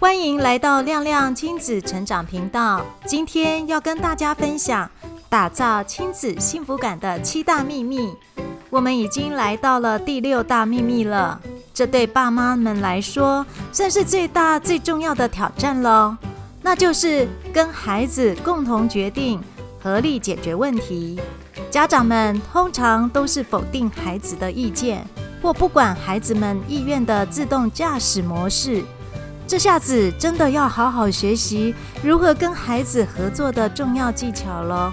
欢迎来到亮亮亲子成长频道。今天要跟大家分享打造亲子幸福感的七大秘密。我们已经来到了第六大秘密了，这对爸妈们来说算是最大最重要的挑战喽。那就是跟孩子共同决定，合力解决问题。家长们通常都是否定孩子的意见，或不管孩子们意愿的自动驾驶模式。这下子真的要好好学习如何跟孩子合作的重要技巧了。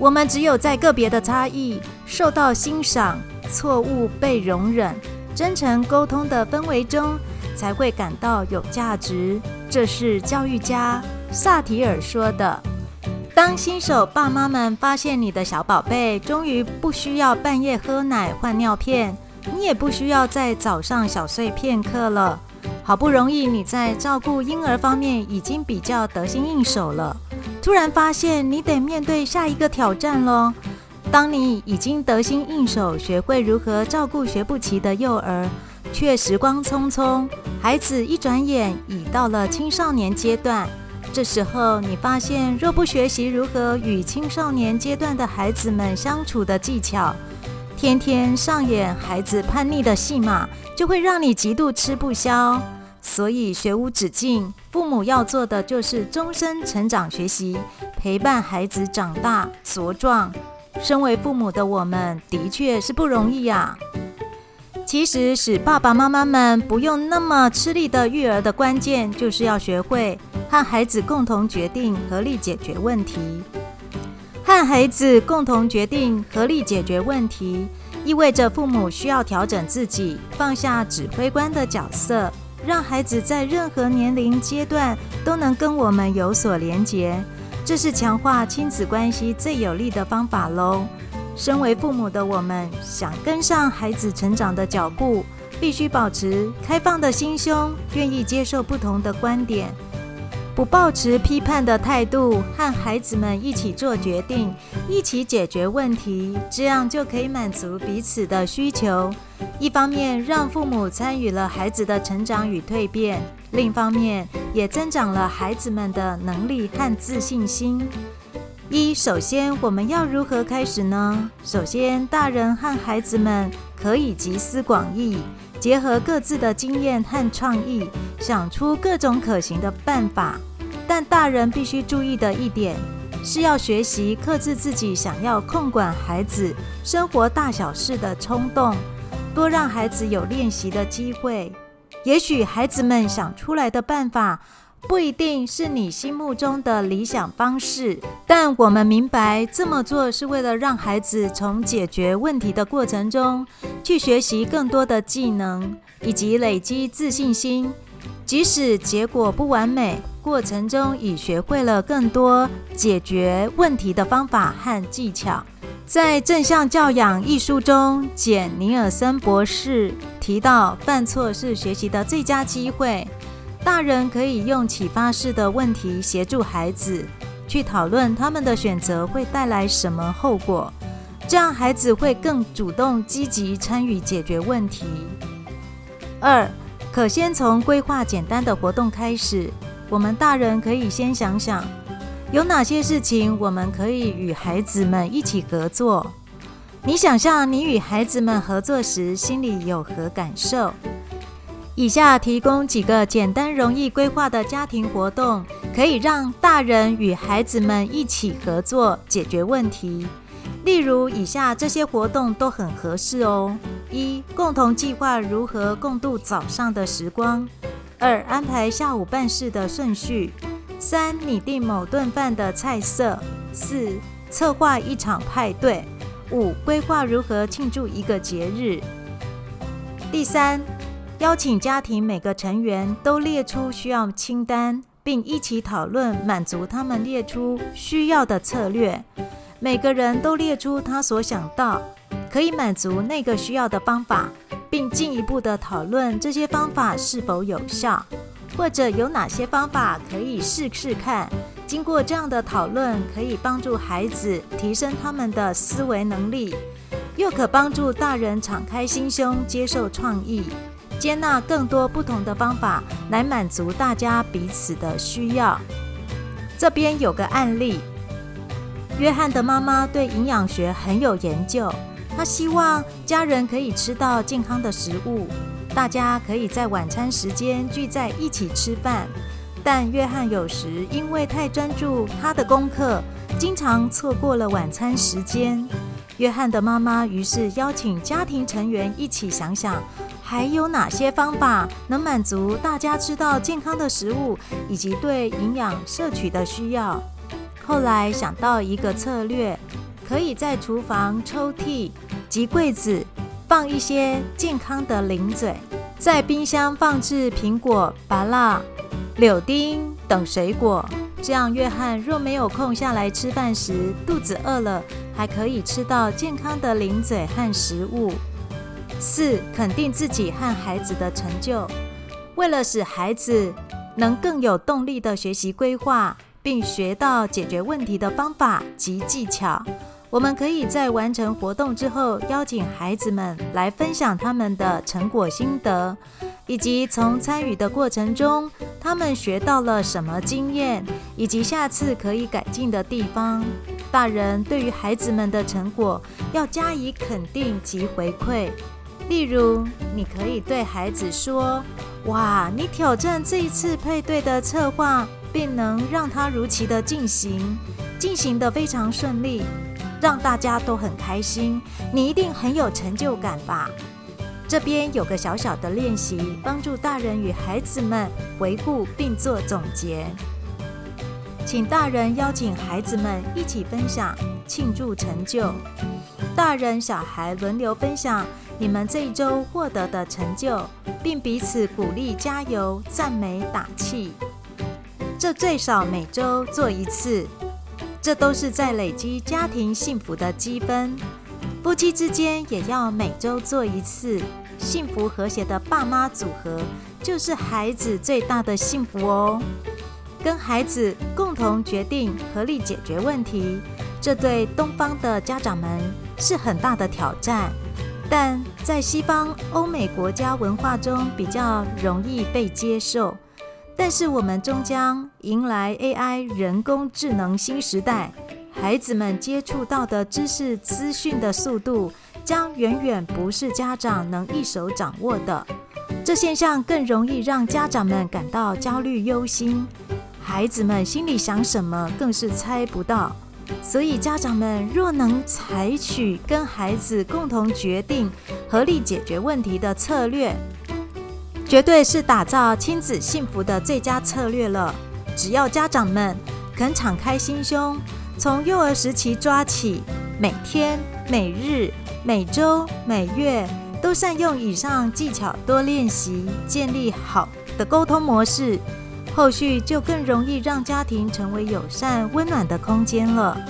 我们只有在个别的差异受到欣赏、错误被容忍、真诚沟通的氛围中，才会感到有价值。这是教育家萨提尔说的。当新手爸妈们发现你的小宝贝终于不需要半夜喝奶换尿片，你也不需要在早上小睡片刻了。好不容易你在照顾婴儿方面已经比较得心应手了，突然发现你得面对下一个挑战喽。当你已经得心应手，学会如何照顾学不齐的幼儿，却时光匆匆，孩子一转眼已到了青少年阶段。这时候你发现，若不学习如何与青少年阶段的孩子们相处的技巧，天天上演孩子叛逆的戏码，就会让你极度吃不消。所以学无止境，父母要做的就是终身成长学习，陪伴孩子长大茁壮。身为父母的我们，的确是不容易呀。其实，使爸爸妈妈们不用那么吃力的育儿的关键，就是要学会和孩子共同决定，合力解决问题。和孩子共同决定，合力解决问题，意味着父母需要调整自己，放下指挥官的角色。让孩子在任何年龄阶段都能跟我们有所连结，这是强化亲子关系最有力的方法喽。身为父母的我们，想跟上孩子成长的脚步，必须保持开放的心胸，愿意接受不同的观点。不抱持批判的态度，和孩子们一起做决定，一起解决问题，这样就可以满足彼此的需求。一方面让父母参与了孩子的成长与蜕变，另一方面也增长了孩子们的能力和自信心。一，首先我们要如何开始呢？首先，大人和孩子们可以集思广益。结合各自的经验和创意，想出各种可行的办法。但大人必须注意的一点，是要学习克制自己想要控管孩子生活大小事的冲动，多让孩子有练习的机会。也许孩子们想出来的办法，不一定是你心目中的理想方式，但我们明白这么做是为了让孩子从解决问题的过程中去学习更多的技能，以及累积自信心。即使结果不完美，过程中已学会了更多解决问题的方法和技巧。在《正向教养》一书中，简·尼尔森博士提到，犯错是学习的最佳机会。大人可以用启发式的问题协助孩子去讨论他们的选择会带来什么后果，这样孩子会更主动积极参与解决问题。二，可先从规划简单的活动开始。我们大人可以先想想，有哪些事情我们可以与孩子们一起合作。你想象你与孩子们合作时，心里有何感受？以下提供几个简单容易规划的家庭活动，可以让大人与孩子们一起合作解决问题。例如，以下这些活动都很合适哦：一、共同计划如何共度早上的时光；二、安排下午办事的顺序；三、拟定某顿饭的菜色；四、策划一场派对；五、规划如何庆祝一个节日。第三。邀请家庭每个成员都列出需要清单，并一起讨论满足他们列出需要的策略。每个人都列出他所想到可以满足那个需要的方法，并进一步的讨论这些方法是否有效，或者有哪些方法可以试试看。经过这样的讨论，可以帮助孩子提升他们的思维能力，又可帮助大人敞开心胸接受创意。接纳更多不同的方法来满足大家彼此的需要。这边有个案例，约翰的妈妈对营养学很有研究，她希望家人可以吃到健康的食物，大家可以在晚餐时间聚在一起吃饭。但约翰有时因为太专注他的功课，经常错过了晚餐时间。约翰的妈妈于是邀请家庭成员一起想想，还有哪些方法能满足大家吃到健康的食物以及对营养摄取的需要。后来想到一个策略，可以在厨房抽屉及柜子放一些健康的零嘴，在冰箱放置苹果、芭乐、柳丁等水果。这样，约翰若没有空下来吃饭时，肚子饿了，还可以吃到健康的零嘴和食物。四、肯定自己和孩子的成就，为了使孩子能更有动力地学习规划，并学到解决问题的方法及技巧，我们可以在完成活动之后，邀请孩子们来分享他们的成果心得。以及从参与的过程中，他们学到了什么经验，以及下次可以改进的地方。大人对于孩子们的成果要加以肯定及回馈。例如，你可以对孩子说：“哇，你挑战这一次配对的策划，并能让它如期的进行，进行得非常顺利，让大家都很开心。你一定很有成就感吧？”这边有个小小的练习，帮助大人与孩子们回顾并做总结。请大人邀请孩子们一起分享，庆祝成就。大人小孩轮流分享你们这一周获得的成就，并彼此鼓励、加油、赞美、打气。这最少每周做一次，这都是在累积家庭幸福的积分。夫妻之间也要每周做一次，幸福和谐的爸妈组合就是孩子最大的幸福哦。跟孩子共同决定，合力解决问题，这对东方的家长们是很大的挑战，但在西方欧美国家文化中比较容易被接受。但是我们终将迎来 AI 人工智能新时代。孩子们接触到的知识资讯的速度，将远远不是家长能一手掌握的。这现象更容易让家长们感到焦虑忧心，孩子们心里想什么更是猜不到。所以，家长们若能采取跟孩子共同决定、合力解决问题的策略，绝对是打造亲子幸福的最佳策略了。只要家长们肯敞开心胸。从幼儿时期抓起，每天、每日、每周、每月都善用以上技巧，多练习，建立好的沟通模式，后续就更容易让家庭成为友善、温暖的空间了。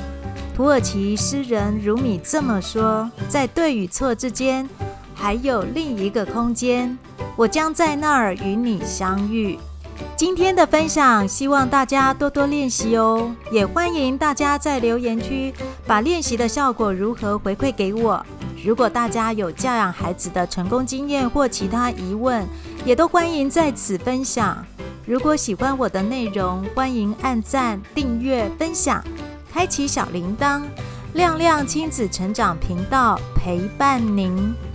土耳其诗人鲁米这么说：“在对与错之间，还有另一个空间，我将在那儿与你相遇。”今天的分享，希望大家多多练习哦。也欢迎大家在留言区把练习的效果如何回馈给我。如果大家有教养孩子的成功经验或其他疑问，也都欢迎在此分享。如果喜欢我的内容，欢迎按赞、订阅、分享，开启小铃铛。亮亮亲子成长频道陪伴您。